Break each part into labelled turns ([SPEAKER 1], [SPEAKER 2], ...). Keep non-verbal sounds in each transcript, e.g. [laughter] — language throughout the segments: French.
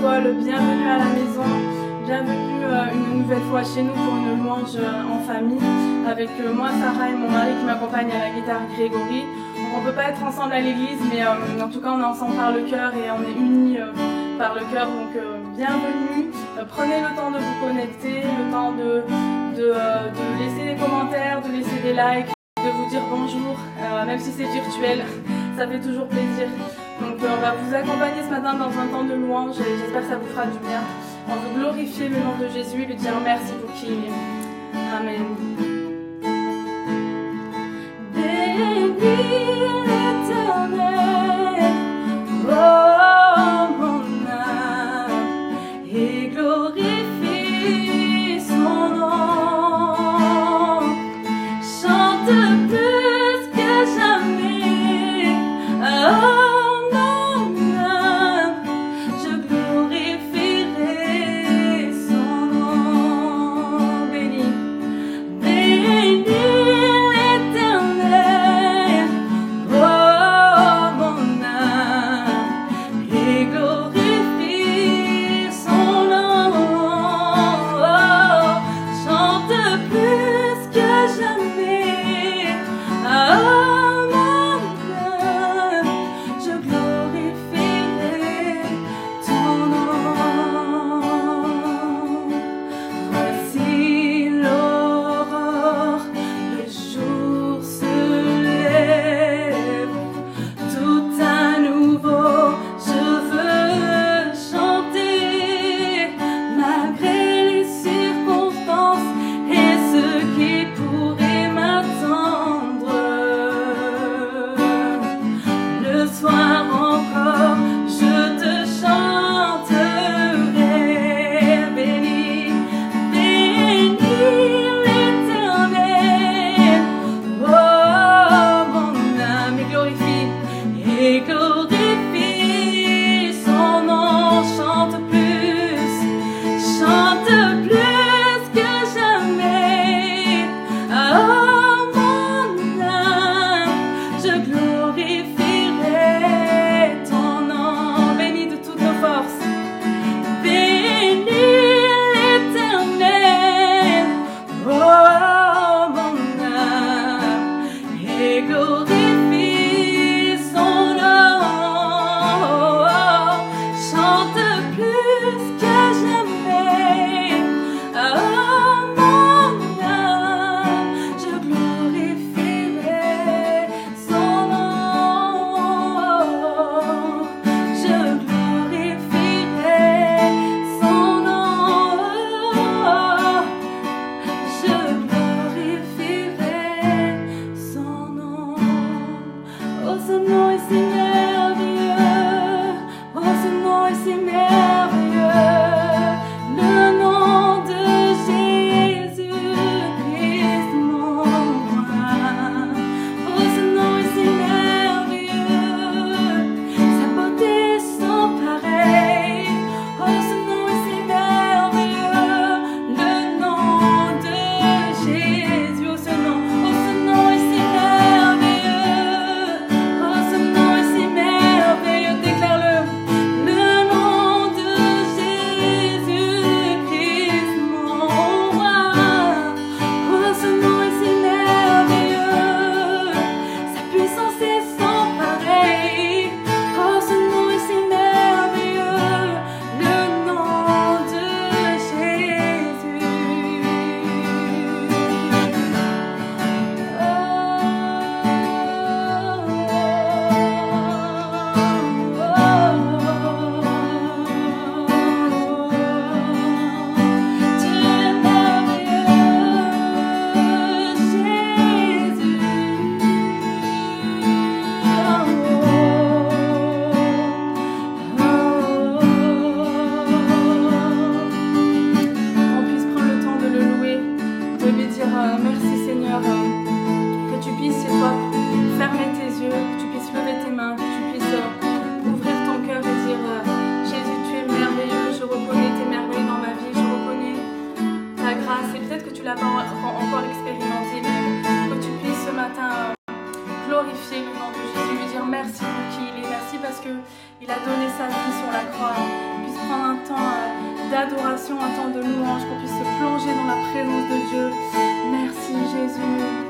[SPEAKER 1] Bienvenue à la maison. Bienvenue euh, une nouvelle fois chez nous pour une louange euh, en famille avec euh, moi, Sarah et mon mari qui m'accompagnent à la guitare Grégory. On ne peut pas être ensemble à l'église, mais en tout cas on est ensemble par le cœur et on est unis par le cœur. Donc bienvenue. prenez le temps de vous connecter, le temps de, de, laisser des commentaires, de laisser des likes, de vous dire bonjour, même si c'est virtuel, [laughs] ça fait toujours plaisir. On va vous accompagner ce matin dans un temps de louange et j'espère que ça vous fera du bien. On veut glorifier le nom de Jésus et lui dire merci pour qui il est. Amen. Glorifier le merci pour qui il est, merci parce qu'il a donné sa vie sur la croix. Puisse prendre un temps euh, d'adoration, un temps de louange, qu'on puisse se plonger dans la présence de Dieu. Merci Jésus.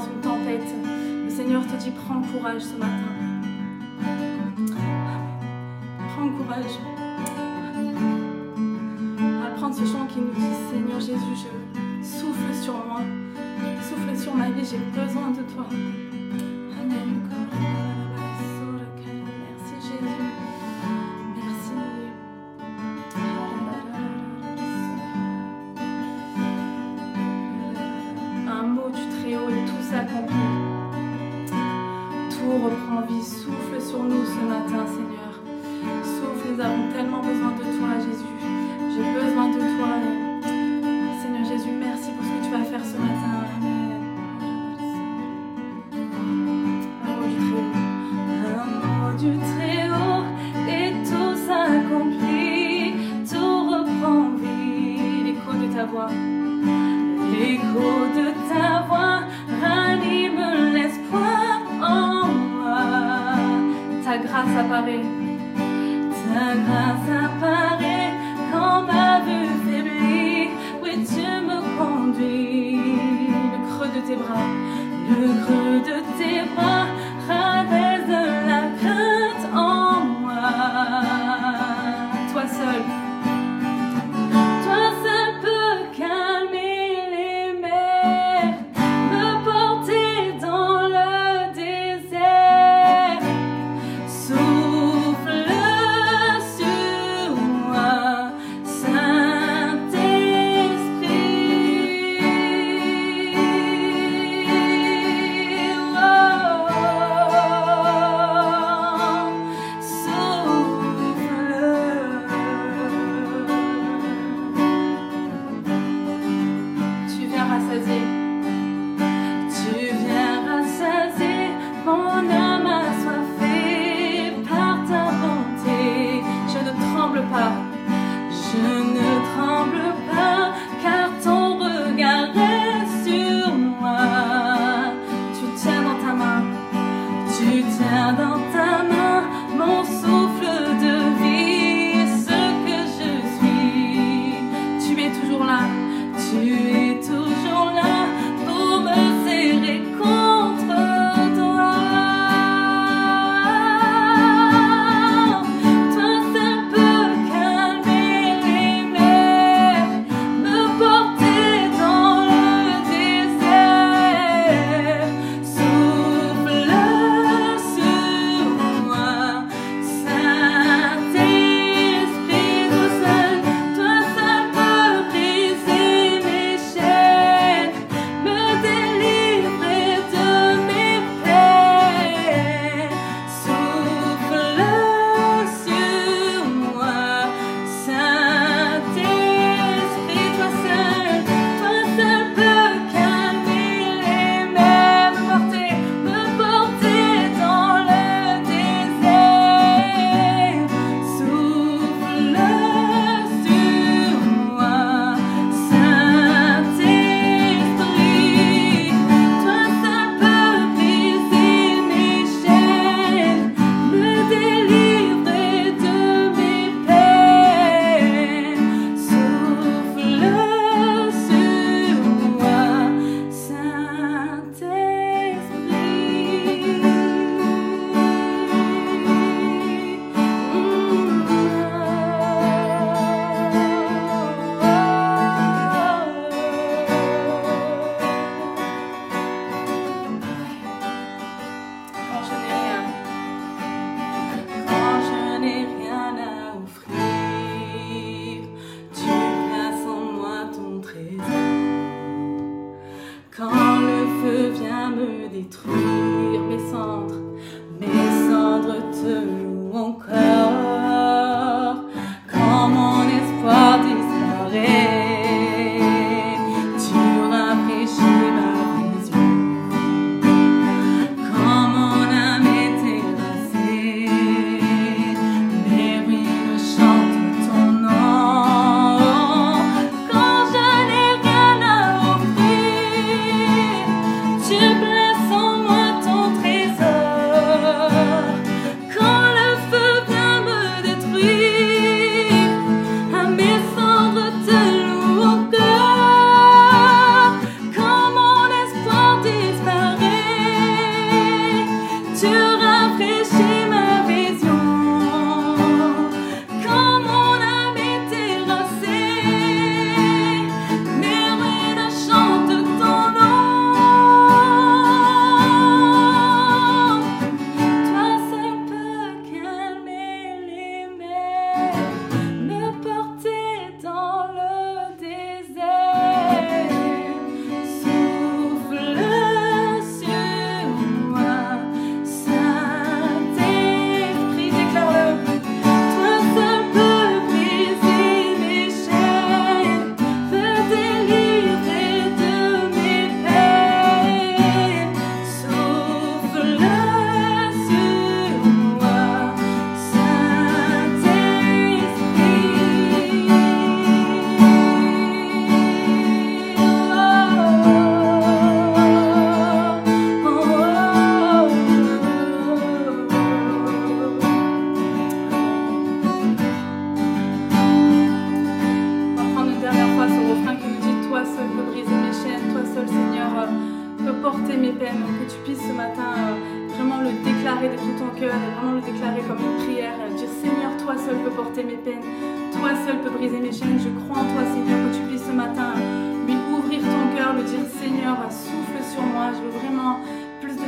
[SPEAKER 1] une tempête. Le Seigneur te dit, prends courage ce matin. Prends courage. Apprendre ce chant qui nous dit, Seigneur Jésus, je souffle sur moi, souffle sur ma vie, j'ai besoin de toi.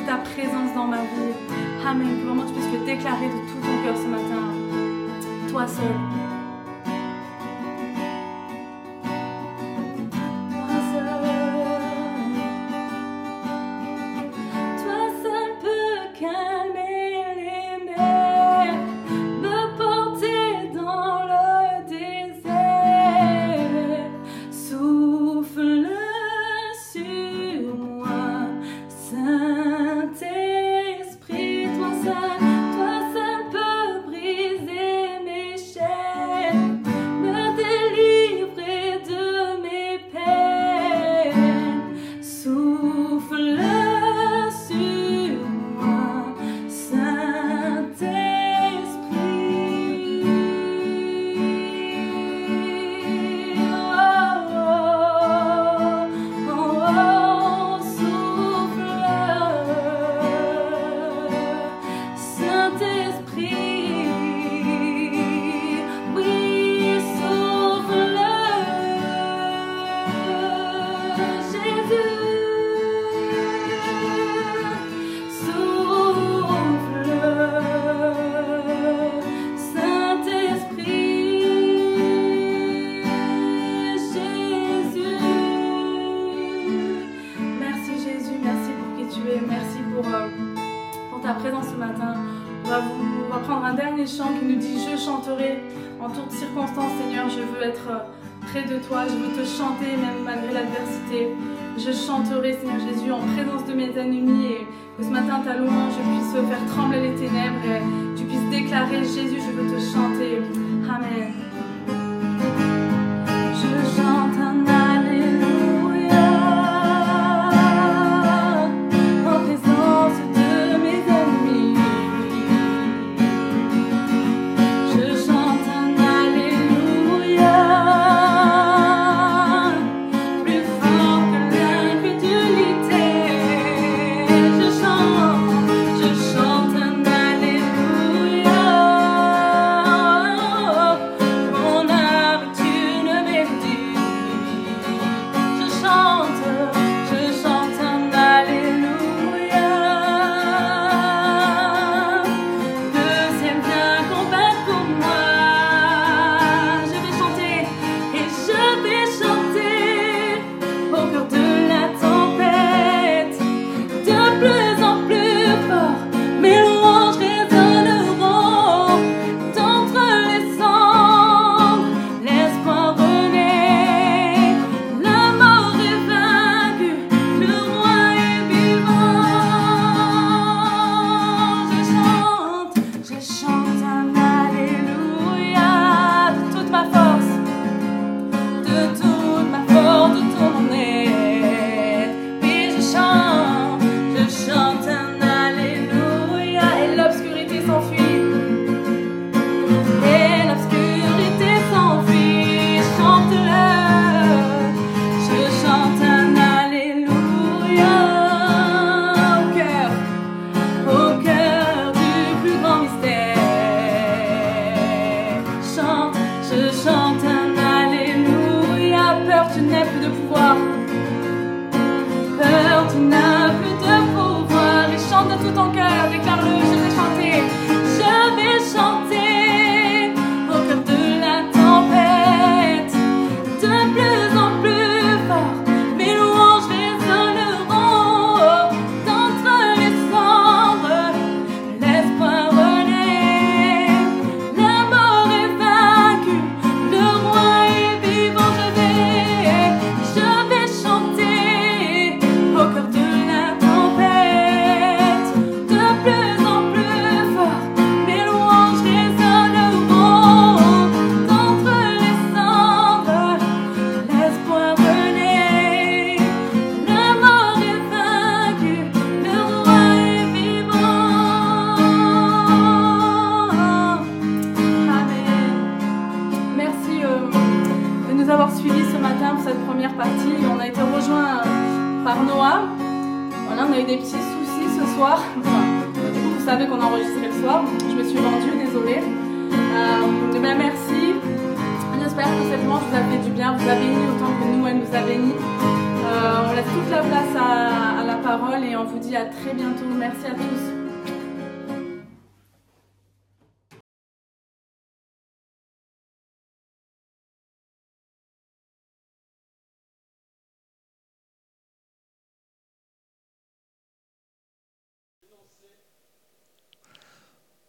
[SPEAKER 1] ta présence dans ma vie. Amen. Que vraiment tu puisses le déclarer de tout ton cœur ce matin. Toi seul. En toutes circonstances, Seigneur, je veux être euh, près de toi, je veux te chanter même malgré l'adversité. Je chanterai, Seigneur Jésus, en présence de mes ennemis et que ce matin, ta louange puisse faire trembler les ténèbres et tu puisses déclarer, Jésus, je veux te chanter. Amen. Je chante un Vous a fait du bien, vous a béni autant que nous, elle nous a béni. Euh, on laisse toute la place à la parole et on vous dit à très bientôt. Merci à tous.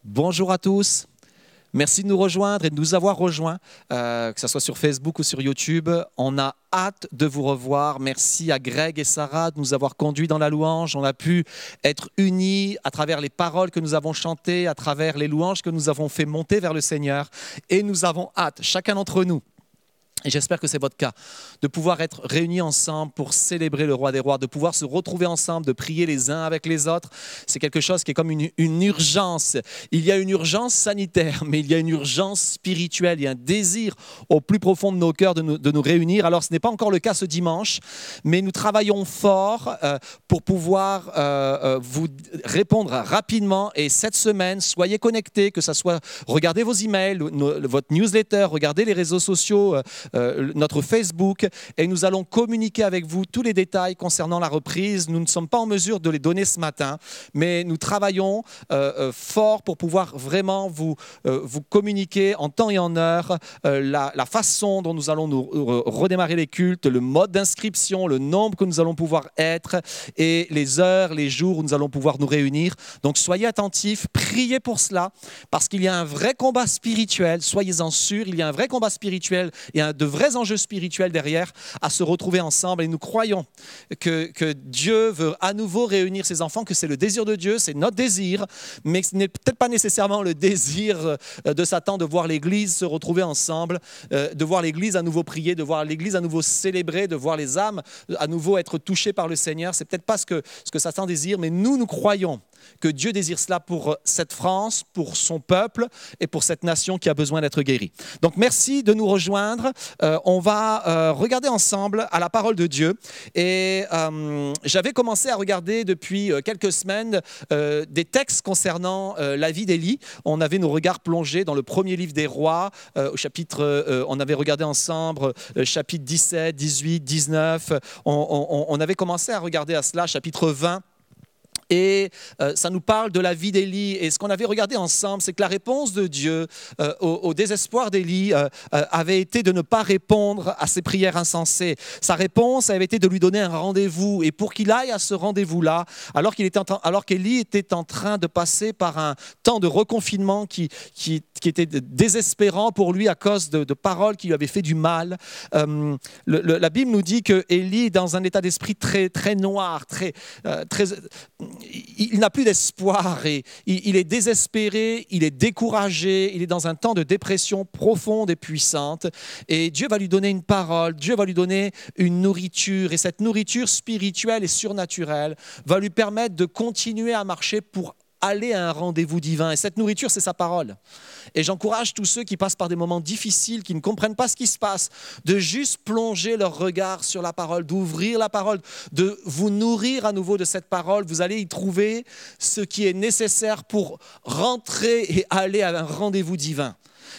[SPEAKER 2] Bonjour à tous. Merci de nous rejoindre et de nous avoir rejoints, euh, que ce soit sur Facebook ou sur YouTube. On a hâte de vous revoir. Merci à Greg et Sarah de nous avoir conduits dans la louange. On a pu être unis à travers les paroles que nous avons chantées, à travers les louanges que nous avons fait monter vers le Seigneur. Et nous avons hâte, chacun d'entre nous, et j'espère que c'est votre cas, de pouvoir être réunis ensemble pour célébrer le roi des rois, de pouvoir se retrouver ensemble, de prier les uns avec les autres. C'est quelque chose qui est comme une, urgence. Il y a une urgence sanitaire, mais il y a une urgence spirituelle. Il y a un désir au plus profond de nos cœurs de nous, de nous réunir. Alors ce n'est pas encore le cas ce dimanche, mais nous travaillons fort euh, pour pouvoir euh, euh, vous répondre rapidement. Et cette semaine, soyez connectés, que ce soit, regardez vos emails, nos, votre newsletter, regardez les réseaux sociaux notre Facebook et nous allons communiquer avec vous tous les détails concernant la reprise. Nous ne sommes pas en mesure de les donner ce matin, mais nous travaillons euh, euh, fort pour pouvoir vraiment vous, vous communiquer en temps et en heure la, la, façon dont nous allons nous redémarrer les cultes, le mode d'inscription, le nombre que nous allons pouvoir être et les heures, les jours où nous allons pouvoir nous réunir. Donc soyez attentifs, priez pour cela, parce qu'il y a un vrai combat spirituel, soyez-en sûrs, il y a un vrai combat spirituel et un de vrais enjeux spirituels derrière à se retrouver ensemble. Et nous croyons que, Dieu veut à nouveau réunir ses enfants, que c'est le désir de Dieu, c'est notre désir, mais ce n'est peut-être pas nécessairement le désir euh, de Satan de voir l'Église se retrouver ensemble, euh, de voir l'Église à nouveau prier, de voir l'Église à nouveau célébrer, de voir les âmes à nouveau être touchées par le Seigneur. C'est peut-être pas ce que Satan désire, mais nous, nous croyons que Dieu désire cela pour cette France, pour son peuple et pour cette nation qui a besoin d'être guérie. Donc merci de nous rejoindre. Euh, on va euh, regarder ensemble à la parole de Dieu. Et euh, j'avais commencé à regarder depuis quelques semaines des textes concernant la vie d'Élie. On avait nos regards plongés dans le premier livre des rois, au chapitre, on avait regardé ensemble chapitre 17, 18, 19. On, on, on avait commencé à regarder à cela, chapitre 20 et euh, ça nous parle de la vie d'Élie. Et ce qu'on avait regardé ensemble, c'est que la réponse de Dieu euh, au, désespoir d'Élie euh, avait été de ne pas répondre à ses prières insensées. Sa réponse avait été de lui donner un rendez-vous. Et pour qu'il aille à ce rendez-vous-là, alors qu'il était qu'Élie était en train de passer par un temps de reconfinement qui, qui, était désespérant pour lui à cause de, paroles qui lui avaient fait du mal, la Bible nous dit que Élie est dans un état d'esprit très, très noir, très, très il n'a plus d'espoir et il est désespéré, il est découragé, il est dans un temps de dépression profonde et puissante. Et Dieu va lui donner une parole, Dieu va lui donner une nourriture. Et cette nourriture spirituelle et surnaturelle va lui permettre de continuer à marcher pour aller à un rendez-vous divin. Et cette nourriture, c'est sa parole. Et j'encourage tous ceux qui passent par des moments difficiles, qui ne comprennent pas ce qui se passe, de juste plonger leur regard sur la parole, d'ouvrir la parole, de vous nourrir à nouveau de cette parole. Vous allez y trouver ce qui est nécessaire pour rentrer et aller à un rendez-vous divin.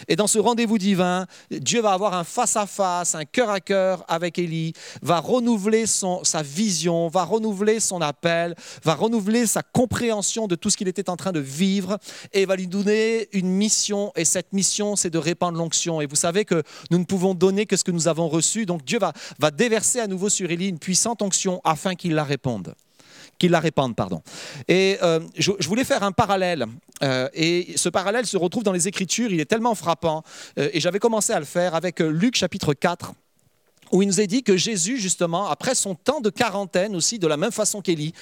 [SPEAKER 2] Et dans ce rendez-vous divin, Dieu va avoir un face-à-face, un cœur à cœur avec Élie, va renouveler son, sa vision, va renouveler son appel, va renouveler sa compréhension de tout ce qu'il était en train de vivre et va lui donner une mission. Et cette mission, c'est de répandre l'onction. Et vous savez que nous ne pouvons donner que ce que nous avons reçu. Donc Dieu va, va déverser à nouveau sur Élie une puissante onction afin qu'il la réponde qu'ils la répandent. Pardon. Et euh, je, voulais faire un parallèle. Euh, et ce parallèle se retrouve dans les Écritures. Il est tellement frappant. Euh, et j'avais commencé à le faire avec Luc chapitre 4 où il nous est dit que Jésus, justement, après son temps de quarantaine aussi, de la même façon qu'Élie,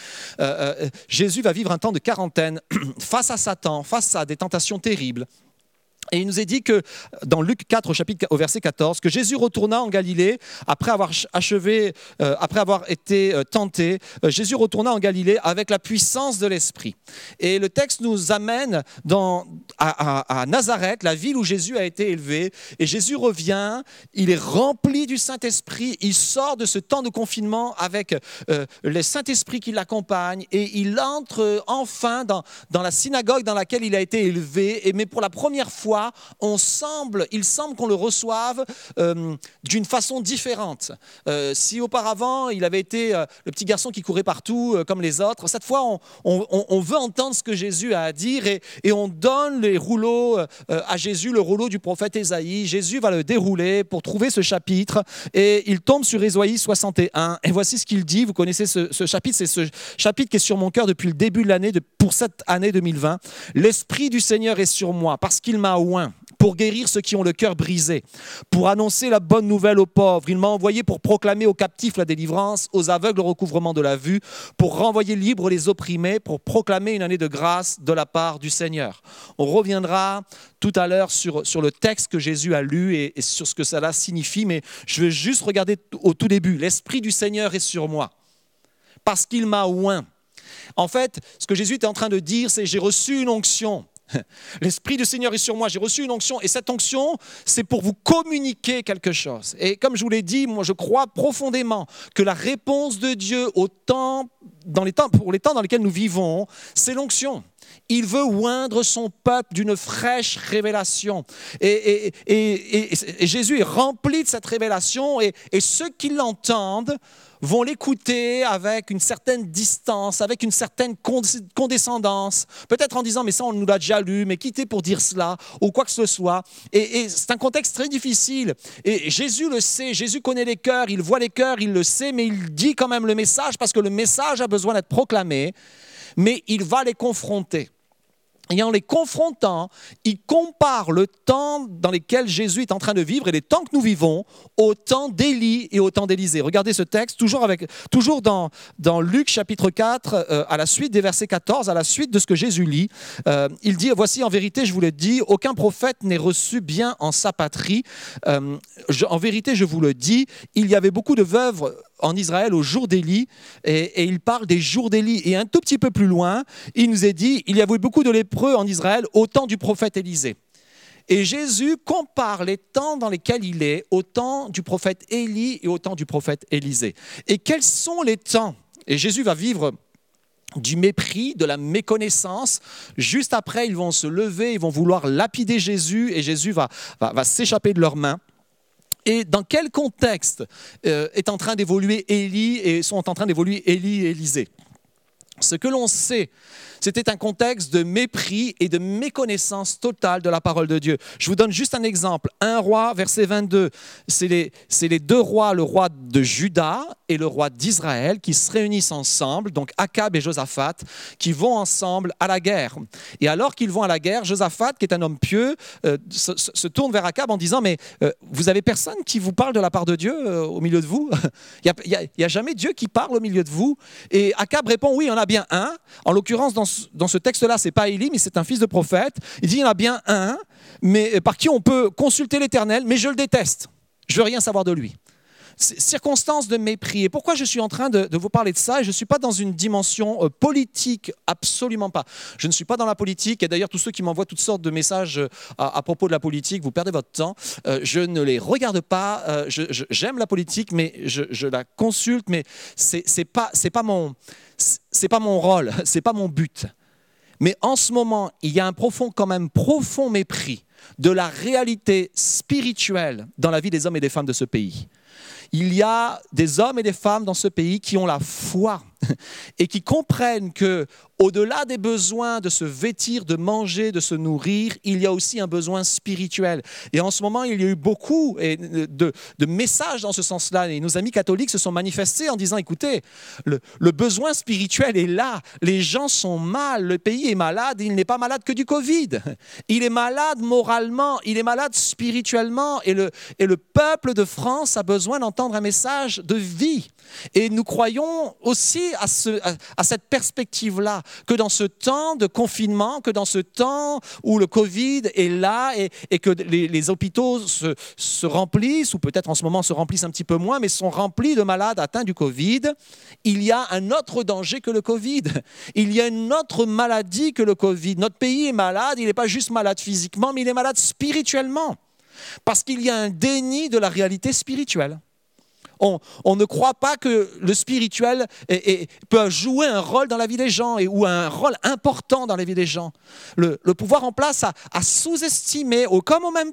[SPEAKER 2] Jésus va vivre un temps de quarantaine [clears throat] face à Satan, face à des tentations terribles. Et il nous est dit que dans Luc 4 au chapitre au verset 14 que Jésus retourna en Galilée après avoir achevé euh, après avoir été euh, tenté euh, Jésus retourna en Galilée avec la puissance de l'esprit. Et le texte nous amène dans à, Nazareth, la ville où Jésus a été élevé et Jésus revient, il est rempli du Saint-Esprit, il sort de ce temps de confinement avec le Saint-Esprit qui l'accompagne et il entre enfin dans dans la synagogue dans laquelle il a été élevé mais pour la première fois on semble, il semble qu'on le reçoive euh, d'une façon différente. Euh, si auparavant il avait été euh, le petit garçon qui courait partout comme les autres, cette fois on, veut entendre ce que Jésus a à dire et, on donne les rouleaux à Jésus, le rouleau du prophète Ésaïe. Jésus va le dérouler pour trouver ce chapitre et il tombe sur Ésaïe 61 et voici ce qu'il dit. Vous connaissez ce, ce chapitre, c'est ce chapitre qui est sur mon cœur depuis le début de l'année, pour cette année 2020. L'Esprit du Seigneur est sur moi parce qu'il m'a pour guérir ceux qui ont le cœur brisé, pour annoncer la bonne nouvelle aux pauvres. Il m'a envoyé pour proclamer aux captifs la délivrance, aux aveugles le recouvrement de la vue, pour renvoyer libres les opprimés, pour proclamer une année de grâce de la part du Seigneur. On reviendra tout à l'heure sur, sur le texte que Jésus a lu et, et sur ce que cela signifie, mais je veux juste regarder au tout début. L'Esprit du Seigneur est sur moi, parce qu'il m'a oint. En fait, ce que Jésus est en train de dire, c'est j'ai reçu une onction [laughs] L'Esprit du Seigneur est sur moi, j'ai reçu une onction et cette onction, c'est pour vous communiquer quelque chose. Et comme je vous l'ai dit, moi je crois profondément que la réponse de Dieu au temps, pour les temps dans lesquels nous vivons, c'est l'onction. Il veut oindre son peuple d'une fraîche révélation. Et, Jésus est rempli de cette révélation et, ceux qui l'entendent vont l'écouter avec une certaine distance, avec une certaine condescendance, peut-être en disant mais ça on nous l'a déjà lu, mais quittez pour dire cela, ou quoi que ce soit. Et, c'est un contexte très difficile. Et Jésus le sait, Jésus connaît les cœurs, il voit les cœurs, il le sait, mais il dit quand même le message parce que le message a besoin d'être proclamé, mais il va les confronter. Et en les confrontant, il compare le temps dans lequel Jésus est en train de vivre et les temps que nous vivons au temps d'Élie et au temps d'Élisée. Regardez ce texte, toujours, avec, toujours dans, Luc chapitre 4, euh, à la suite des versets 14, à la suite de ce que Jésus lit. Euh, il dit, voici en vérité, je vous le dis, aucun prophète n'est reçu bien en sa patrie. Euh, en vérité, je vous le dis, il y avait beaucoup de veuves en Israël au jour d'Élie, et, il parle des jours d'Élie. Et un tout petit peu plus loin, il nous est dit, il y avait beaucoup de lépreux en Israël au temps du prophète Élisée. Et Jésus compare les temps dans lesquels il est au temps du prophète Élie et au temps du prophète Élisée. Et quels sont les temps? Et Jésus va vivre du mépris, de la méconnaissance. Juste après, ils vont se lever, ils vont vouloir lapider Jésus et Jésus va, s'échapper de leurs mains. Et dans quel contexte euh, est en train d'évoluer Élie et sont en train d'évoluer Élie et Élisée? Ce que l'on sait, c'était un contexte de mépris et de méconnaissance totale de la parole de Dieu. Je vous donne juste un exemple. Un roi, verset 22, c'est les, deux rois, le roi de Juda et le roi d'Israël, qui se réunissent ensemble, donc Akab et Josaphat, qui vont ensemble à la guerre. Et alors qu'ils vont à la guerre, Josaphat, qui est un homme pieux, euh, se, tourne vers Akab en disant, mais euh, vous avez personne qui vous parle de la part de Dieu euh, au milieu de vous? [laughs] Il n'y a, a, jamais Dieu qui parle au milieu de vous? Et Akab répond, oui, y en bien un. En l'occurrence, dans ce texte-là, c'est pas Élie, mais c'est un fils de prophète. Il dit il y en a bien un, mais par qui on peut consulter l'Éternel, mais je le déteste. Je veux rien savoir de lui. Circonstances de mépris. Et pourquoi je suis en train de, vous parler de ça? Je ne suis pas dans une dimension euh, politique, absolument pas. Je ne suis pas dans la politique. Et d'ailleurs, tous ceux qui m'envoient toutes sortes de messages euh, à, propos de la politique, vous perdez votre temps. Euh, je ne les regarde pas. J'aime la politique, mais je, la consulte, mais c'est pas, pas, mon, pas mon rôle, [laughs] c'est pas mon but. Mais en ce moment, il y a un profond, quand même, profond mépris de la réalité spirituelle dans la vie des hommes et des femmes de ce pays. Il y a des hommes et des femmes dans ce pays qui ont la foi [laughs] et qui comprennent que au-delà des besoins de se vêtir, de manger, de se nourrir, il y a aussi un besoin spirituel. Et en ce moment, il y a eu beaucoup de, messages dans ce sens-là. Et nos amis catholiques se sont manifestés en disant, écoutez, le, besoin spirituel est là. Les gens sont mal. Le pays est malade. Il n'est pas malade que du Covid. Il est malade moralement il est malade spirituellement. Et le, et le peuple de France a besoin d'entendre un message de vie. Et nous croyons aussi à, ce, à, cette perspective-là, que dans ce temps de confinement, que dans ce temps où le Covid est là et, que les, hôpitaux se remplissent, ou peut-être en ce moment se remplissent un petit peu moins, mais sont remplis de malades atteints du Covid, il y a un autre danger que le Covid. Il y a une autre maladie que le Covid. Notre pays est malade, il n'est pas juste malade physiquement, mais il est malade spirituellement. Parce qu'il y a un déni de la réalité spirituelle. On, ne croit pas que le spirituel peut jouer un rôle dans la vie des gens et, ou un rôle important dans la vie des gens. Le, pouvoir en place a, sous-estimé, comme au même,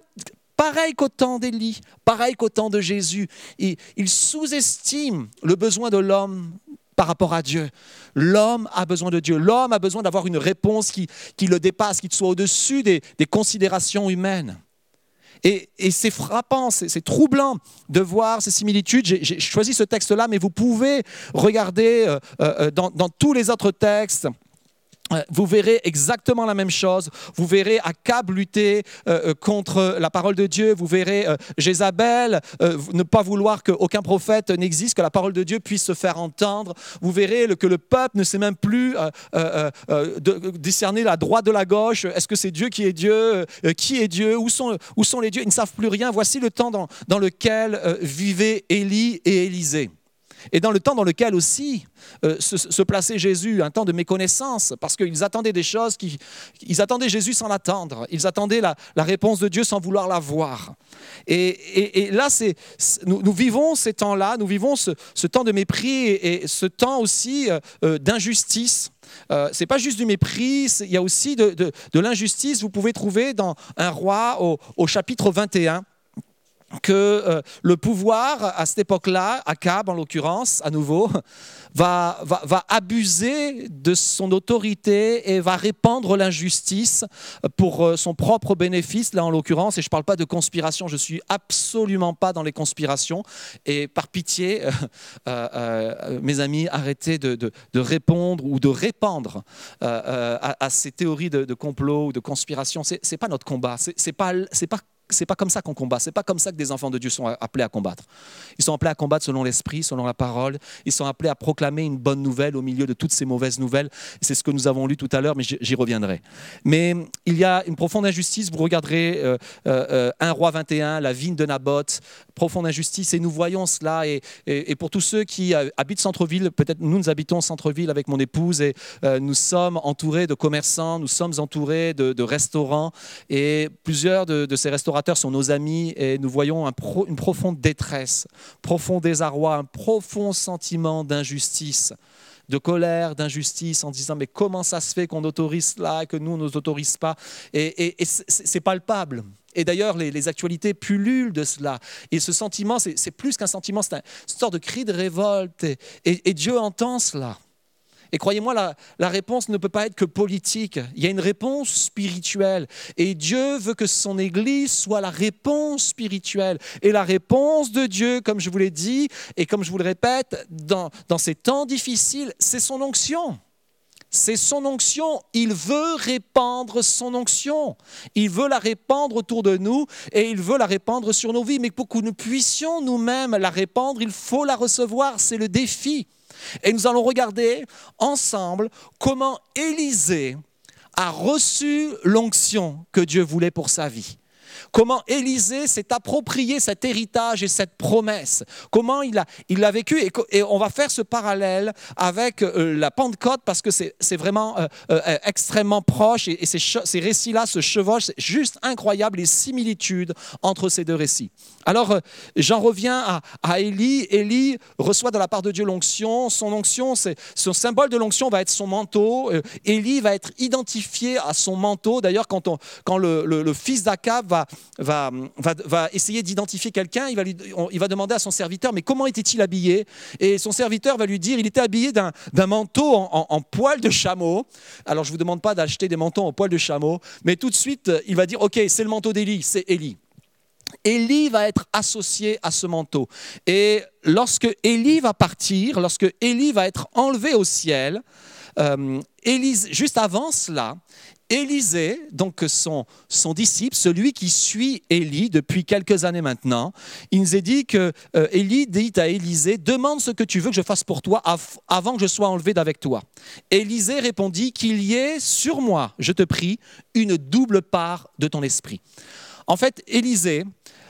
[SPEAKER 2] pareil qu'au temps d'Élie, pareil qu'au temps de Jésus, il, il sous-estime le besoin de l'homme par rapport à Dieu. L'homme a besoin de Dieu. L'homme a besoin d'avoir une réponse qui, le dépasse, qui soit au-dessus des considérations humaines. Et, c'est frappant, c'est troublant de voir ces similitudes. J'ai choisi ce texte-là, mais vous pouvez regarder euh, euh, dans, tous les autres textes vous verrez exactement la même chose. Vous verrez Akab lutter euh, euh, contre la parole de Dieu. Vous verrez Jézabel ne pas vouloir qu'aucun prophète n'existe, que la parole de Dieu puisse se faire entendre. Vous verrez que le peuple ne sait même plus discerner la droite de la gauche. Est-ce que c'est Dieu qui est Dieu Qui est Dieu où sont, où sont les dieux? Ils ne savent plus rien. Voici le temps dans, dans lequel vivaient Élie et Élisée. Et dans le temps dans lequel aussi euh, se, plaçait Jésus, un temps de méconnaissance, parce qu'ils attendaient des choses, ils attendaient Jésus sans l'attendre, ils attendaient la, réponse de Dieu sans vouloir la voir. Et, là, nous, vivons ces temps-là, nous vivons ce, temps de mépris et, ce temps aussi euh, euh, d'injustice. Euh, c'est pas juste du mépris, il y a aussi de, l'injustice. Vous pouvez trouver dans un roi au chapitre 21 que euh, le pouvoir, à cette époque-là, Akab en l'occurrence, à nouveau, [laughs] va, va, abuser de son autorité et va répandre l'injustice pour euh, son propre bénéfice, là en l'occurrence, et je ne parle pas de conspiration, je suis absolument pas dans les conspirations, et par pitié, [laughs] euh, mes amis, arrêtez de, de, répondre ou de répandre à, ces théories de, de complot ou de conspiration, ce n'est pas notre combat, c'est pas, pas c'est pas comme ça qu'on combat. C'est pas comme ça que des enfants de Dieu sont appelés à combattre. Ils sont appelés à combattre selon l'esprit, selon la parole. Ils sont appelés à proclamer une bonne nouvelle au milieu de toutes ces mauvaises nouvelles. C'est ce que nous avons lu tout à l'heure, mais j'y reviendrai. Mais il y a une profonde injustice. Vous regarderez euh, euh, 1 roi 21, la vigne de Naboth, profonde injustice. Et nous voyons cela. Et, pour tous ceux qui euh, habitent centre-ville, peut-être nous, nous habitons centre-ville avec mon épouse et euh, nous sommes entourés de commerçants, nous sommes entourés de, restaurants. Et plusieurs de, de ces restaurateurs sont nos amis et nous voyons une profonde détresse, profond désarroi, un profond sentiment d'injustice de colère, d'injustice, en disant mais comment ça se fait qu'on autorise cela que nous, on ne nous autorise pas? Et, c'est palpable. Et d'ailleurs, les, actualités pullulent de cela. Et ce sentiment, c'est plus qu'un sentiment, c'est une sorte de cri de révolte. et Dieu entend cela. Et croyez-moi, la, réponse ne peut pas être que politique. Il y a une réponse spirituelle. Et Dieu veut que son Église soit la réponse spirituelle. Et la réponse de Dieu, comme je vous l'ai dit, et comme je vous le répète, dans, dans ces temps difficiles, c'est son onction. C'est son onction. Il veut répandre son onction. Il veut la répandre autour de nous et il veut la répandre sur nos vies. Mais pour que nous puissions nous-mêmes la répandre, il faut la recevoir. C'est le défi. Et nous allons regarder ensemble comment Élisée a reçu l'onction que Dieu voulait pour sa vie. Comment Élisée s'est approprié cet héritage et cette promesse. Comment il l'a il a vécu. Et, on va faire ce parallèle avec euh, la Pentecôte parce que c'est vraiment euh, euh, extrêmement proche et, ces, ces récits-là se chevauchent. C'est juste incroyable les similitudes entre ces deux récits. Alors, j'en reviens à, Élie. Élie reçoit de la part de Dieu l'onction. Son onction, son symbole de l'onction va être son manteau. Élie va être identifié à son manteau. D'ailleurs, quand le, le fils d'Akab va, va, va, essayer d'identifier quelqu'un, il, va il va demander à son serviteur, mais comment était-il habillé? Et son serviteur va lui dire, il était habillé d'un manteau en, poil de chameau. Alors je ne vous demande pas d'acheter des manteaux en poil de chameau, mais tout de suite, il va dire, ok, c'est le manteau d'Élie, c'est Élie. Élie va être associé à ce manteau. Et lorsque Élie va partir, lorsque Élie va être enlevé au ciel, euh, juste avant cela, Élisée, donc son, disciple, celui qui suit Élie depuis quelques années maintenant, il nous est dit que euh, Élie dit à Élisée, demande ce que tu veux que je fasse pour toi avant que je sois enlevé d'avec toi. Élisée répondit qu'il y ait sur moi, je te prie, une double part de ton esprit. En fait, Élisée,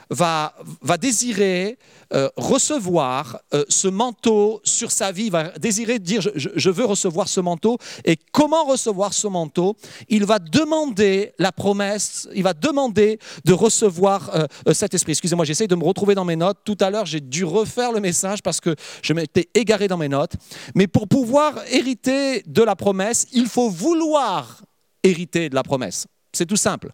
[SPEAKER 2] va, désirer euh, recevoir euh, ce manteau sur sa vie, va désirer dire je, veux recevoir ce manteau. Et comment recevoir ce manteau? Il va demander la promesse, il va demander de recevoir euh, cet esprit. Excusez-moi, j'essaie de me retrouver dans mes notes. Tout à l'heure, j'ai dû refaire le message parce que je m'étais égaré dans mes notes. Mais pour pouvoir hériter de la promesse, il faut vouloir hériter de la promesse. C'est tout simple.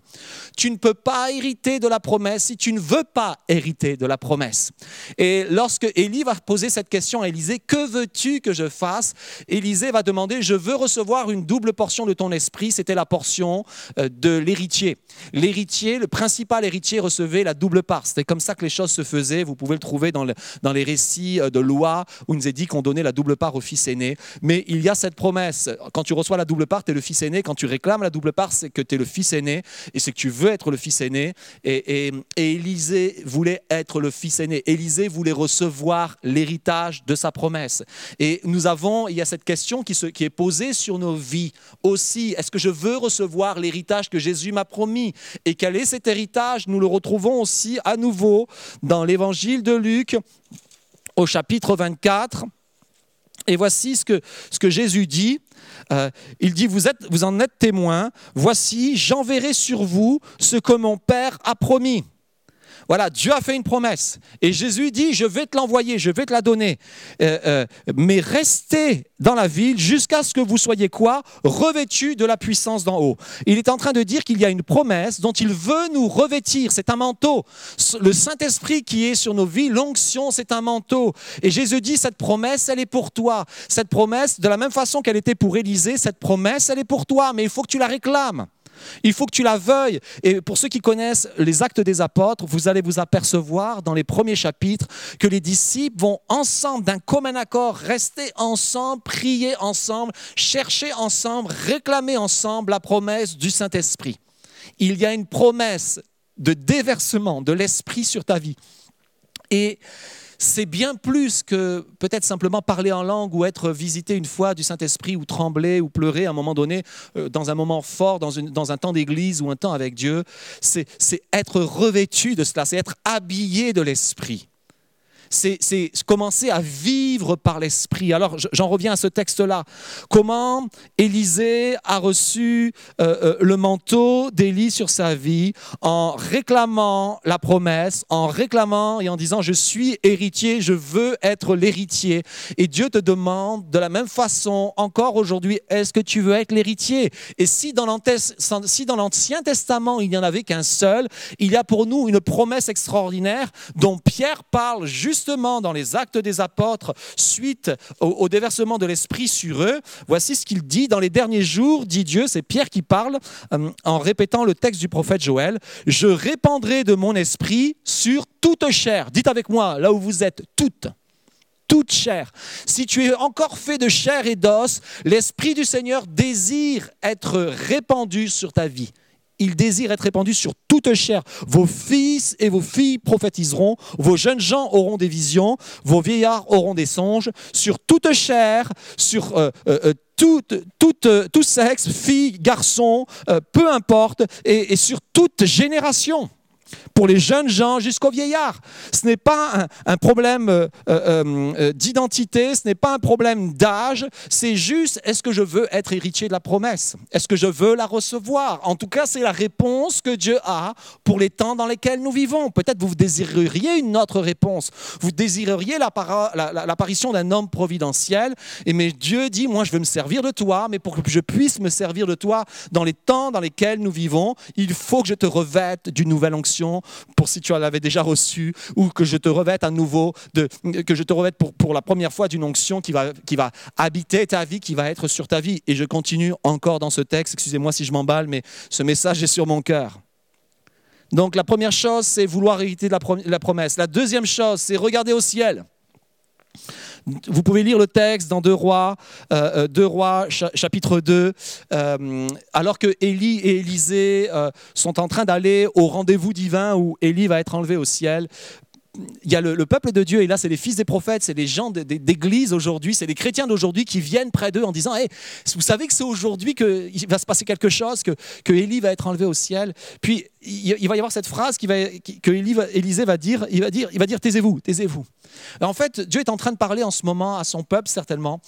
[SPEAKER 2] Tu ne peux pas hériter de la promesse si tu ne veux pas hériter de la promesse. Et lorsque Élie va poser cette question à Élisée, que veux-tu que je fasse? Élisée va demander, je veux recevoir une double portion de ton esprit. C'était la portion euh, de l'héritier. L'héritier, le principal héritier recevait la double part. C'était comme ça que les choses se faisaient. Vous pouvez le trouver dans, les récits euh, de loi où il nous est dit qu'on donnait la double part au fils aîné. Mais il y a cette promesse. Quand tu reçois la double part, tu es le fils aîné. Quand tu réclames la double part, c'est que tu es le fils aîné et c'est que tu veux être le fils aîné. Et, Élisée voulait être le fils aîné. Élisée voulait recevoir l'héritage de sa promesse. Et nous avons, il y a cette question qui est posée sur nos vies aussi. Est-ce que je veux recevoir l'héritage que Jésus m'a promis? Et quel est cet héritage? Nous le retrouvons aussi à nouveau dans l'évangile de Luc au chapitre 24. Et voici ce que, Jésus dit. Euh, il dit, vous, vous en êtes témoin, voici, j'enverrai sur vous ce que mon Père a promis. Voilà, Dieu a fait une promesse. Et Jésus dit, je vais te l'envoyer, je vais te la donner. Euh, euh, mais restez dans la ville jusqu'à ce que vous soyez quoi? Revêtus de la puissance d'en haut. Il est en train de dire qu'il y a une promesse dont il veut nous revêtir. C'est un manteau. Le Saint-Esprit qui est sur nos vies, l'onction, c'est un manteau. Et Jésus dit, cette promesse, elle est pour toi. Cette promesse, de la même façon qu'elle était pour Élisée, cette promesse, elle est pour toi. Mais il faut que tu la réclames. Il faut que tu la veuilles. Et pour ceux qui connaissent les actes des apôtres, vous allez vous apercevoir dans les premiers chapitres que les disciples vont ensemble, d'un commun accord, rester ensemble, prier ensemble, chercher ensemble, réclamer ensemble la promesse du Saint-Esprit. Il y a une promesse de déversement de l'Esprit sur ta vie. Et c'est bien plus que peut-être simplement parler en langue ou être visité une fois du Saint-Esprit ou trembler ou pleurer à un moment donné, euh, dans un moment fort, dans, dans un temps d'église ou un temps avec Dieu. C'est être revêtu de cela, c'est être habillé de l'Esprit c'est commencer à vivre par l'Esprit. Alors j'en reviens à ce texte-là. Comment Élisée a reçu euh, euh, le manteau d'Élie sur sa vie en réclamant la promesse, en réclamant et en disant je suis héritier, je veux être l'héritier. Et Dieu te demande de la même façon encore aujourd'hui, est-ce que tu veux être l'héritier? Et si dans l'Ancien Testament il n'y en avait qu'un seul, il y a pour nous une promesse extraordinaire dont Pierre parle juste justement dans les actes des apôtres, suite au, déversement de l'Esprit sur eux, voici ce qu'il dit dans les derniers jours, dit Dieu, c'est Pierre qui parle euh, en répétant le texte du prophète Joël, je répandrai de mon esprit sur toute chair. Dites avec moi, là où vous êtes, toute toute chair. Si tu es encore fait de chair et d'os, l'Esprit du Seigneur désire être répandu sur ta vie il désire être répandu sur toute chair. Vos fils et vos filles prophétiseront, vos jeunes gens auront des visions, vos vieillards auront des songes, sur toute chair, sur euh, euh, euh, tout, tout, sexe, filles, garçons, peu importe, et sur toute génération pour les jeunes gens jusqu'aux vieillards. Ce n'est pas un, problème euh, euh, euh, d'identité, ce n'est pas un problème d'âge, c'est juste est-ce que je veux être héritier de la promesse? Est-ce que je veux la recevoir? En tout cas, c'est la réponse que Dieu a pour les temps dans lesquels nous vivons. Peut-être vous désireriez une autre réponse. Vous désireriez l'apparition d'un homme providentiel, et mais Dieu dit, moi je veux me servir de toi, mais pour que je puisse me servir de toi dans les temps dans lesquels nous vivons, il faut que je te revête d'une nouvelle onction pour si tu l'avais déjà reçu, ou que je te revête à nouveau, de, que je te revête pour, la première fois d'une onction qui va, qui va habiter ta vie, qui va être sur ta vie. Et je continue encore dans ce texte, excusez-moi si je m'emballe, mais ce message est sur mon cœur. Donc la première chose, c'est vouloir hériter de la promesse. La deuxième chose, c'est regarder au ciel. Vous pouvez lire le texte dans 2 Rois, euh, euh, chapitre 2, alors que Élie et Élisée sont en train d'aller au rendez-vous divin où Élie va être enlevé au ciel il y a le, peuple de Dieu, et là, c'est les fils des prophètes, c'est les gens d'église aujourd'hui, c'est les chrétiens d'aujourd'hui qui viennent près d'eux en disant Vous savez que c'est aujourd'hui qu'il va se passer quelque chose, que, va être enlevé au ciel. Puis il, va y avoir cette phrase qui que Élisée va dire il va dire, il va dire Taisez-vous, taisez-vous. En fait, Dieu est en train de parler en ce moment à son peuple, certainement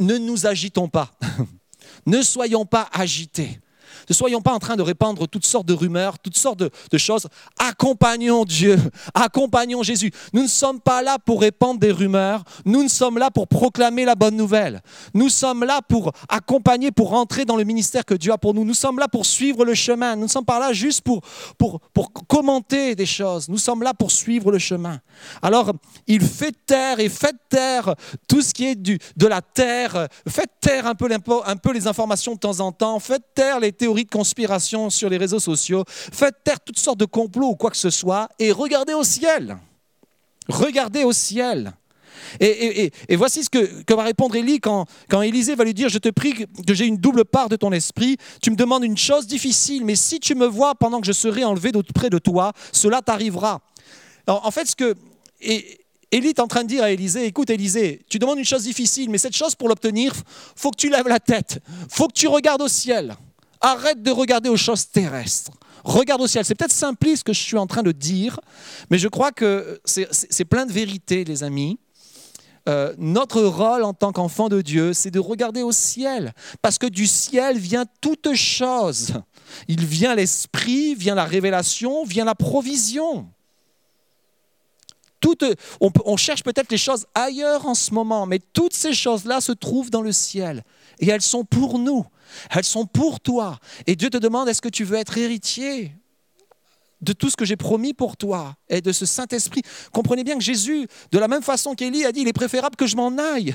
[SPEAKER 2] Ne nous agitons pas, [laughs] ne soyons pas agités. Ne soyons pas en train de répandre toutes sortes de rumeurs, toutes sortes de, choses. Accompagnons Dieu, accompagnons Jésus. Nous ne sommes pas là pour répandre des rumeurs, nous ne sommes là pour proclamer la bonne nouvelle. Nous sommes là pour accompagner, pour rentrer dans le ministère que Dieu a pour nous. Nous sommes là pour suivre le chemin. Nous ne sommes pas là juste pour, pour, pour commenter des choses. Nous sommes là pour suivre le chemin. Alors, il fait taire et faites taire tout ce qui est du, de la terre. Faites taire un peu, un peu les informations de temps en temps. Faites taire les théories de conspiration sur les réseaux sociaux, faites taire toutes sortes de complots ou quoi que ce soit et regardez au ciel. Regardez au ciel. Et, voici ce que, va répondre Élie quand, quand Élisée va lui dire, je te prie que j'ai une double part de ton esprit, tu me demandes une chose difficile, mais si tu me vois pendant que je serai enlevé près de toi, cela t'arrivera. En fait, ce que Élie est en train de dire à Élisée, écoute Élisée, tu demandes une chose difficile, mais cette chose pour l'obtenir, faut que tu lèves la tête, faut que tu regardes au ciel. Arrête de regarder aux choses terrestres. Regarde au ciel. C'est peut-être simpliste ce que je suis en train de dire, mais je crois que c'est plein de vérité, les amis. Euh, notre rôle en tant qu'enfant de Dieu, c'est de regarder au ciel, parce que du ciel vient toute chose. Il vient l'esprit, vient la révélation, vient la provision. on cherche peut-être les choses ailleurs en ce moment, mais toutes ces choses-là se trouvent dans le ciel et elles sont pour nous. Elles sont pour toi. Et Dieu te demande, est-ce que tu veux être héritier de tout ce que j'ai promis pour toi et de ce Saint-Esprit? Comprenez bien que Jésus, de la même façon qu'Élie a dit, il est préférable que je m'en aille.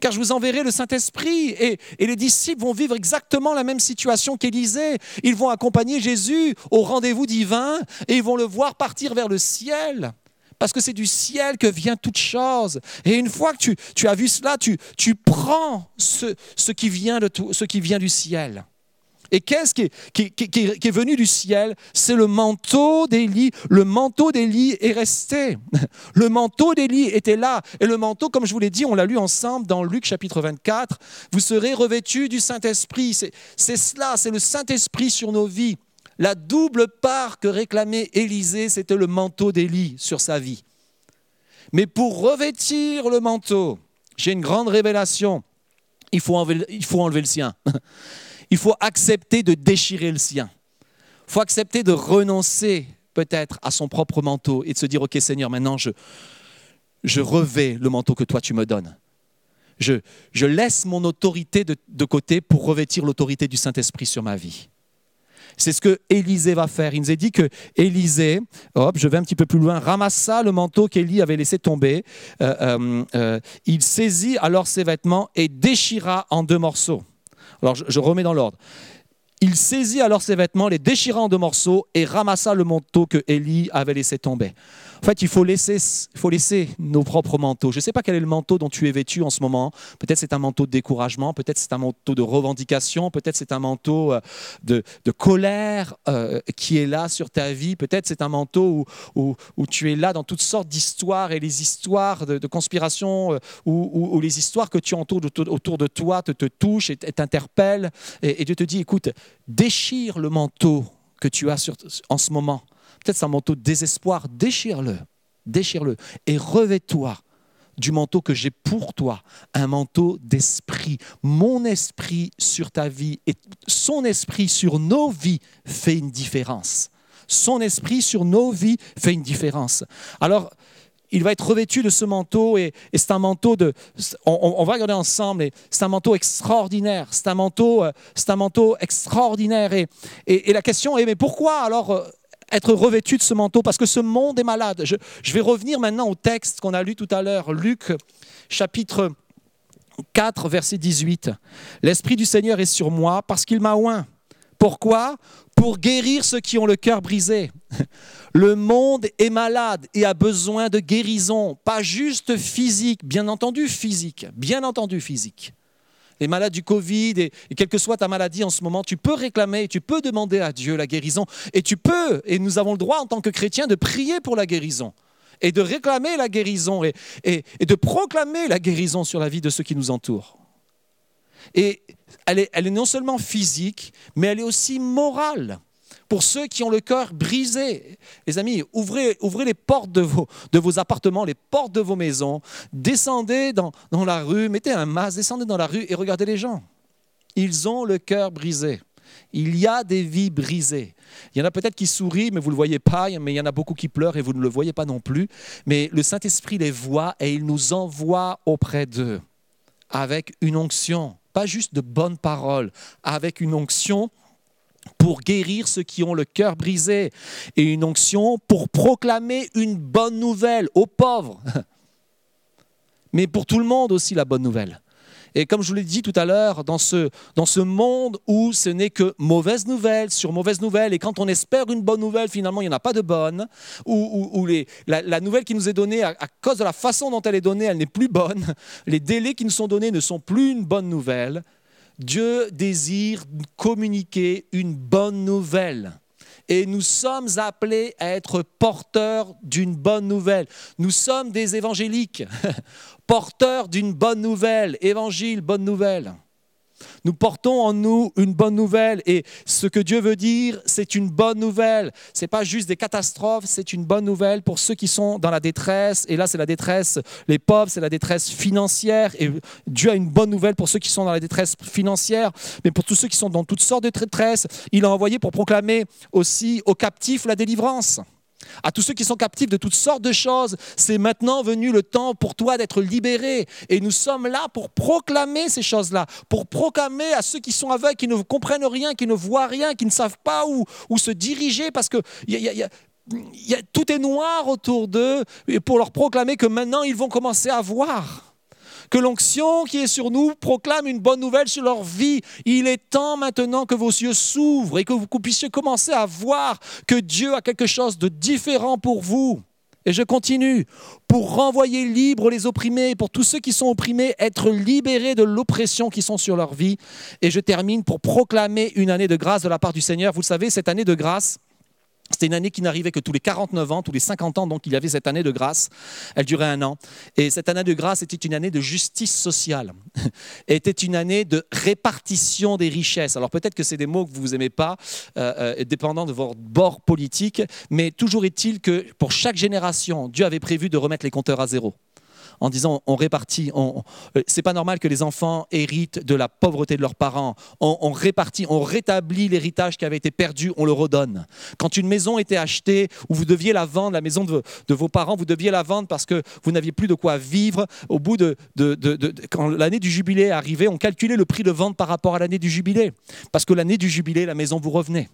[SPEAKER 2] Car je vous enverrai le Saint-Esprit et, et, les disciples vont vivre exactement la même situation qu'Élisée. Ils vont accompagner Jésus au rendez-vous divin et ils vont le voir partir vers le ciel parce que c'est du ciel que vient toute chose. Et une fois que tu, tu as vu cela, tu, tu prends ce, ce, qui vient de tout, ce qui vient du ciel. Et qu'est-ce qui, qui, qui, qui est, venu du ciel? C'est le manteau d'Élie. Le manteau d'Élie est resté. [laughs] Le manteau d'Élie était là. Et le manteau, comme je vous l'ai dit, on l'a lu ensemble dans Luc chapitre 24, vous serez revêtus du Saint-Esprit. C'est cela, c'est le Saint-Esprit sur nos vies. La double part que réclamait Élisée, c'était le manteau d'Élie sur sa vie. Mais pour revêtir le manteau, j'ai une grande révélation. Il faut, enlever, le sien. [laughs] Il faut accepter de déchirer le sien. Il faut accepter de renoncer peut-être à son propre manteau et de se dire, OK Seigneur, maintenant je, je revais le manteau que toi tu me donnes. Je, laisse mon autorité de, de côté pour revêtir l'autorité du Saint-Esprit sur ma vie. C'est ce que Élisée va faire. Il nous est dit que Élisée, hop, je vais un petit peu plus loin, ramassa le manteau qu'Élie avait laissé tomber. Euh, euh, euh, il saisit alors ses vêtements et déchira en deux morceaux. Alors je, remets dans l'ordre. Il saisit alors ses vêtements, les déchira en deux morceaux et ramassa le manteau que Élie avait laissé tomber. En fait, il faut laisser, faut laisser nos propres manteaux. Je ne sais pas quel est le manteau dont tu es vêtu en ce moment. Peut-être c'est un manteau de découragement, peut-être c'est un manteau de revendication, peut-être c'est un manteau euh, de, colère euh, qui est là sur ta vie, peut-être c'est un manteau où, où, tu es là dans toutes sortes d'histoires et les histoires de, conspiration euh, ou, les histoires que tu entoures autour de toi te, te touchent et t'interpellent. Et, et Dieu te dit, écoute, déchire le manteau que tu as sur, en ce moment peut-être c'est un manteau de désespoir, déchire-le, déchire-le et revêt-toi du manteau que j'ai pour toi, un manteau d'esprit. Mon esprit sur ta vie et son esprit sur nos vies fait une différence. Son esprit sur nos vies fait une différence. Alors, il va être revêtu de ce manteau et, c'est un manteau de. On, va regarder ensemble. C'est un manteau extraordinaire. C'est un manteau, euh, c'est un manteau extraordinaire. Et, et, la question est mais pourquoi alors euh, être revêtu de ce manteau parce que ce monde est malade. Je, vais revenir maintenant au texte qu'on a lu tout à l'heure, Luc chapitre 4, verset 18. L'Esprit du Seigneur est sur moi parce qu'il m'a oint Pourquoi? Pour guérir ceux qui ont le cœur brisé. Le monde est malade et a besoin de guérison, pas juste physique, bien entendu physique, bien entendu physique. Les malades du Covid et, quelle que soit ta maladie en ce moment, tu peux réclamer, tu peux demander à Dieu la guérison et tu peux, et nous avons le droit en tant que chrétiens de prier pour la guérison et de réclamer la guérison et, de proclamer la guérison sur la vie de ceux qui nous entourent. Et elle est non seulement physique, mais elle est aussi morale. Pour ceux qui ont le cœur brisé, les amis, ouvrez, ouvrez les portes de vos, de vos appartements, les portes de vos maisons, descendez dans, dans la rue, mettez un masque, descendez dans la rue et regardez les gens. Ils ont le cœur brisé. Il y a des vies brisées. Il y en a peut-être qui sourient, mais vous ne le voyez pas, mais il y en a beaucoup qui pleurent et vous ne le voyez pas non plus. Mais le Saint-Esprit les voit et il nous envoie auprès d'eux avec une onction, pas juste de bonnes paroles, avec une onction pour guérir ceux qui ont le cœur brisé et une onction pour proclamer une bonne nouvelle aux pauvres, [laughs] mais pour tout le monde aussi la bonne nouvelle. Et comme je vous l'ai dit tout à l'heure, dans ce, dans ce monde où ce n'est que mauvaise nouvelle sur mauvaise nouvelle, et quand on espère une bonne nouvelle, finalement, il n'y en a pas de bonne, ou les- la, nouvelle qui nous est donnée, à cause de la façon dont elle est donnée, elle n'est plus bonne, [laughs] les délais qui nous sont donnés ne sont plus une bonne nouvelle, Dieu désire communiquer une bonne nouvelle. Et nous sommes appelés à être porteurs d'une bonne nouvelle. Nous sommes des évangéliques, [laughs] porteurs d'une bonne nouvelle. Évangile, bonne nouvelle. Nous portons en nous une bonne nouvelle et ce que Dieu veut dire, c'est une bonne nouvelle. C'est pas juste des catastrophes, c'est une bonne nouvelle pour ceux qui sont dans la détresse. Et là, c'est la détresse, les pauvres, c'est la détresse financière. Et Dieu a une bonne nouvelle pour ceux qui sont dans la détresse financière, mais pour tous ceux qui sont dans toutes sortes de détresse, il a envoyé pour proclamer aussi aux captifs la délivrance. À tous ceux qui sont captifs de toutes sortes de choses, c'est maintenant venu le temps pour toi d'être libéré. Et nous sommes là pour proclamer ces choses-là, pour proclamer à ceux qui sont aveugles, qui ne comprennent rien, qui ne voient rien, qui ne savent pas où, où se diriger, parce que y y a- tout est noir autour d'eux, et pour leur proclamer que maintenant ils vont commencer à voir que l'onction qui est sur nous proclame une bonne nouvelle sur leur vie. Il est temps maintenant que vos yeux s'ouvrent et que vous puissiez commencer à voir que Dieu a quelque chose de différent pour vous. Et je continue. Pour renvoyer libres les opprimés, pour tous ceux qui sont opprimés, être libérés de l'oppression qui sont sur leur vie. Et je termine pour proclamer une année de grâce de la part du Seigneur. Vous le savez, cette année de grâce, c'était une année qui n'arrivait que tous les 49 ans, tous les 50 ans, donc il y avait cette année de grâce. Elle durait un an. Et cette année de grâce était une année de justice sociale, [laughs] était une année de répartition des richesses. Alors peut-être que c'est des mots que vous n'aimez pas, euh, euh, dépendant de votre bord politique, mais toujours est-il que pour chaque génération, Dieu avait prévu de remettre les compteurs à zéro en disant on répartit. Euh, c'est pas normal que les enfants héritent de la pauvreté de leurs parents. On, répartit, on rétablit l'héritage qui avait été perdu, on le redonne. Quand une maison était achetée ou vous deviez la vendre, la maison de, vos- parents, vous deviez la vendre parce que vous n'aviez plus de quoi vivre. Au bout de- quand l'année du jubilé est arrivée, on calculait le prix de vente par rapport à l'année du jubilé, parce que l'année du jubilé, la maison vous revenait.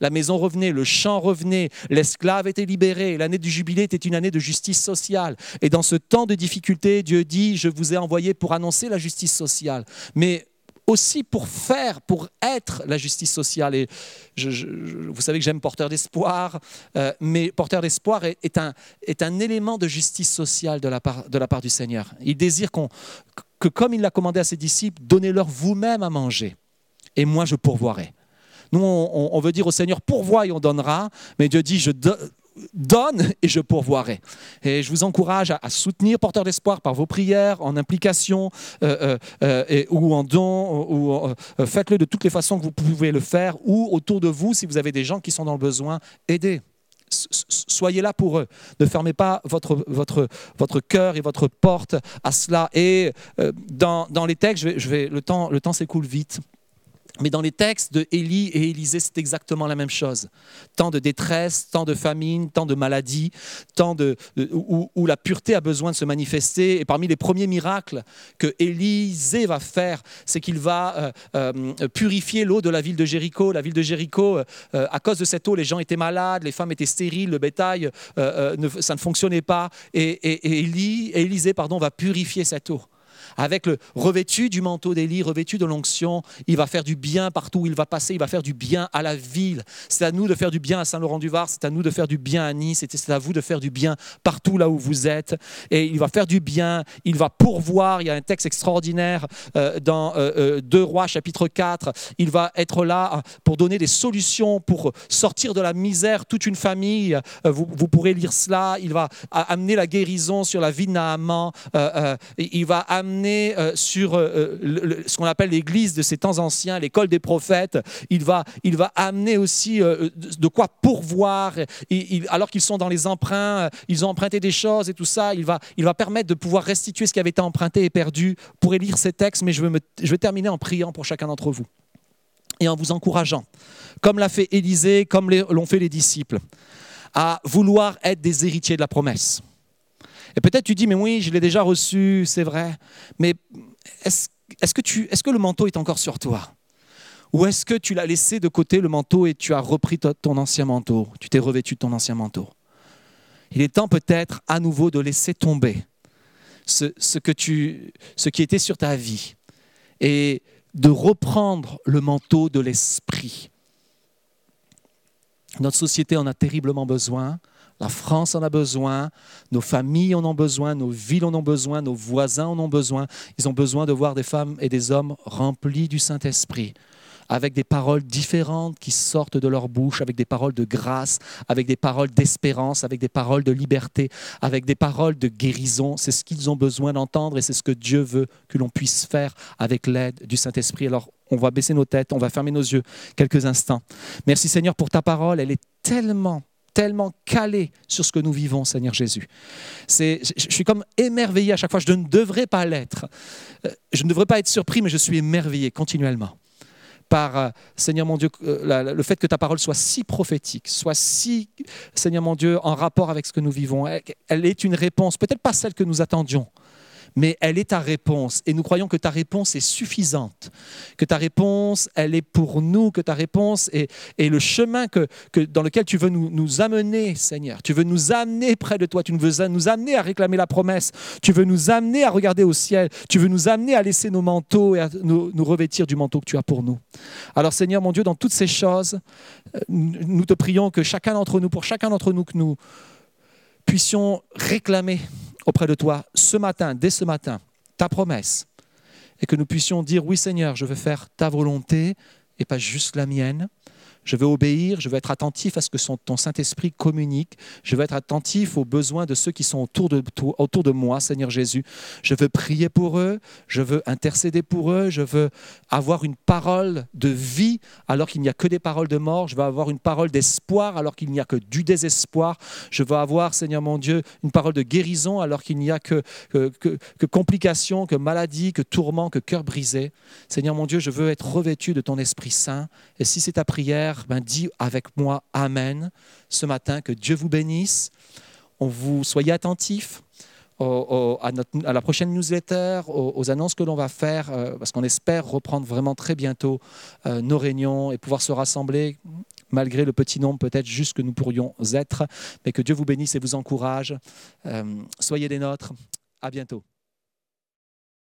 [SPEAKER 2] La maison revenait, le champ revenait, l'esclave était libéré. L'année du jubilé était une année de justice sociale. Et dans ce temps de difficulté, Dieu dit, je vous ai envoyé pour annoncer la justice sociale. Mais aussi pour faire, pour être la justice sociale. Et vous savez que j'aime porteur d'espoir, euh, mais porteur d'espoir est, un, est un élément de justice sociale de la part, de la part du Seigneur. Il désire que, comme il l'a commandé à ses disciples, donnez-leur vous-même à manger, et moi je pourvoirai. Nous, on, veut dire au Seigneur, pourvoie et on donnera, mais Dieu dit, je donne et je pourvoirai. Et je vous encourage à, soutenir Porteur d'Espoir par vos prières, en implication euh, euh, euh, et- ou en don, ou, faites-le de toutes les façons que vous pouvez le faire, ou autour de vous, si vous avez des gens qui sont dans le besoin, aidez. Soyez là pour eux. Ne fermez pas votre, votre, votre cœur et votre porte à cela. Et dans, dans les textes, je vais, je vais- le temps, le temps s'écoule vite. Mais dans les textes de Élie et Élisée, c'est exactement la même chose. Tant de détresse, tant de famine, tant de maladies, tant de, où, la pureté a besoin de se manifester. Et parmi les premiers miracles que Élisée va faire, c'est qu'il va euh, euh, purifier l'eau de la ville de Jéricho. La ville de Jéricho, euh, à cause de cette eau, les gens étaient malades, les femmes étaient stériles, le bétail, ça ne fonctionnait pas. Et, et, et Élie- Élisée pardon, va purifier cette eau avec le revêtu du manteau d'Élie, revêtu de l'onction, il va faire du bien partout où il va passer, il va faire du bien à la ville. C'est à nous de faire du bien à Saint-Laurent-du-Var, c'est à nous de faire du bien à Nice, c'est à vous de faire du bien partout là où vous êtes. Et il va faire du bien, il va pourvoir. Il y a un texte extraordinaire euh, dans 2 euh, euh, Rois chapitre 4. Il va être là hein, pour donner des solutions, pour sortir de la misère toute une famille. Vous, vous pourrez lire cela. Il va amener la guérison sur la vie de Naaman. il va amener sur ce qu'on appelle l'église de ces temps anciens, l'école des prophètes. Il va, il va amener aussi de quoi pourvoir. alors qu'ils sont dans les emprunts, ils ont emprunté des choses et tout ça. Il va, il va permettre de pouvoir restituer ce qui avait été emprunté et perdu. Vous pourrez lire ces textes, mais je vais, je vais terminer en priant pour chacun d'entre vous et en vous encourageant, comme l'a fait Élisée, comme l'ont fait les disciples, à vouloir être des héritiers de la promesse. Et peut-être tu dis, mais oui, je l'ai déjà reçu, c'est vrai, mais est-ce est que, est que le manteau est encore sur toi? Ou est-ce que tu l'as laissé de côté, le manteau, et tu as repris ton ancien manteau? Tu t'es revêtu de ton ancien manteau Il est temps peut-être à nouveau de laisser tomber ce, que tu, ce qui était sur ta vie et de reprendre le manteau de l'esprit. Notre société en a terriblement besoin. La France en a besoin, nos familles en ont besoin, nos villes en ont besoin, nos voisins en ont besoin. Ils ont besoin de voir des femmes et des hommes remplis du Saint-Esprit, avec des paroles différentes qui sortent de leur bouche, avec des paroles de grâce, avec des paroles d'espérance, avec des paroles de liberté, avec des paroles de guérison. C'est ce qu'ils ont besoin d'entendre et c'est ce que Dieu veut que l'on puisse faire avec l'aide du Saint-Esprit. Alors, on va baisser nos têtes, on va fermer nos yeux quelques instants. Merci Seigneur pour ta parole, elle est tellement tellement calée sur ce que nous vivons, Seigneur Jésus. je suis comme émerveillé à chaque fois. Je ne devrais pas l'être. Euh, je ne devrais pas être surpris, mais je suis émerveillé continuellement par, euh, Seigneur mon Dieu, euh, le fait que ta parole soit si prophétique, soit si, Seigneur mon Dieu, en rapport avec ce que nous vivons. Elle est une réponse, peut-être pas celle que nous attendions, mais elle est ta réponse. Et nous croyons que ta réponse est suffisante, que ta réponse, elle est pour nous, que ta réponse est, le chemin que, dans lequel tu veux nous, amener, Seigneur. Tu veux nous amener près de toi, tu veux nous amener à réclamer la promesse, tu veux nous amener à regarder au ciel, tu veux nous amener à laisser nos manteaux et à nous, nous revêtir du manteau que tu as pour nous. Alors Seigneur mon Dieu, dans toutes ces choses, euh, nous te prions que chacun d'entre nous, pour chacun d'entre nous, que nous puissions réclamer auprès de toi ce matin, dès ce matin, ta promesse, et que nous puissions dire, oui Seigneur, je veux faire ta volonté et pas juste la mienne. Je veux obéir, je veux être attentif à ce que ton Saint-Esprit communique. Je veux être attentif aux besoins de ceux qui sont autour de, autour de moi, Seigneur Jésus. Je veux prier pour eux, je veux intercéder pour eux, je veux avoir une parole de vie alors qu'il n'y a que des paroles de mort. Je veux avoir une parole d'espoir alors qu'il n'y a que du désespoir. Je veux avoir, Seigneur mon Dieu, une parole de guérison alors qu'il n'y a que, que, que complications, que maladies, que tourments, que cœurs brisés. Seigneur mon Dieu, je veux être revêtu de ton Esprit Saint. Et si c'est ta prière, ben, dis avec moi Amen ce matin, que Dieu vous bénisse. On vous soyez attentifs à, la prochaine newsletter, aux, annonces que l'on va faire, euh, parce qu'on espère reprendre vraiment très bientôt euh, nos réunions et pouvoir se rassembler, malgré le petit nombre peut-être juste que nous pourrions être. Mais que Dieu vous bénisse et vous encourage. Euh, soyez des nôtres. À bientôt.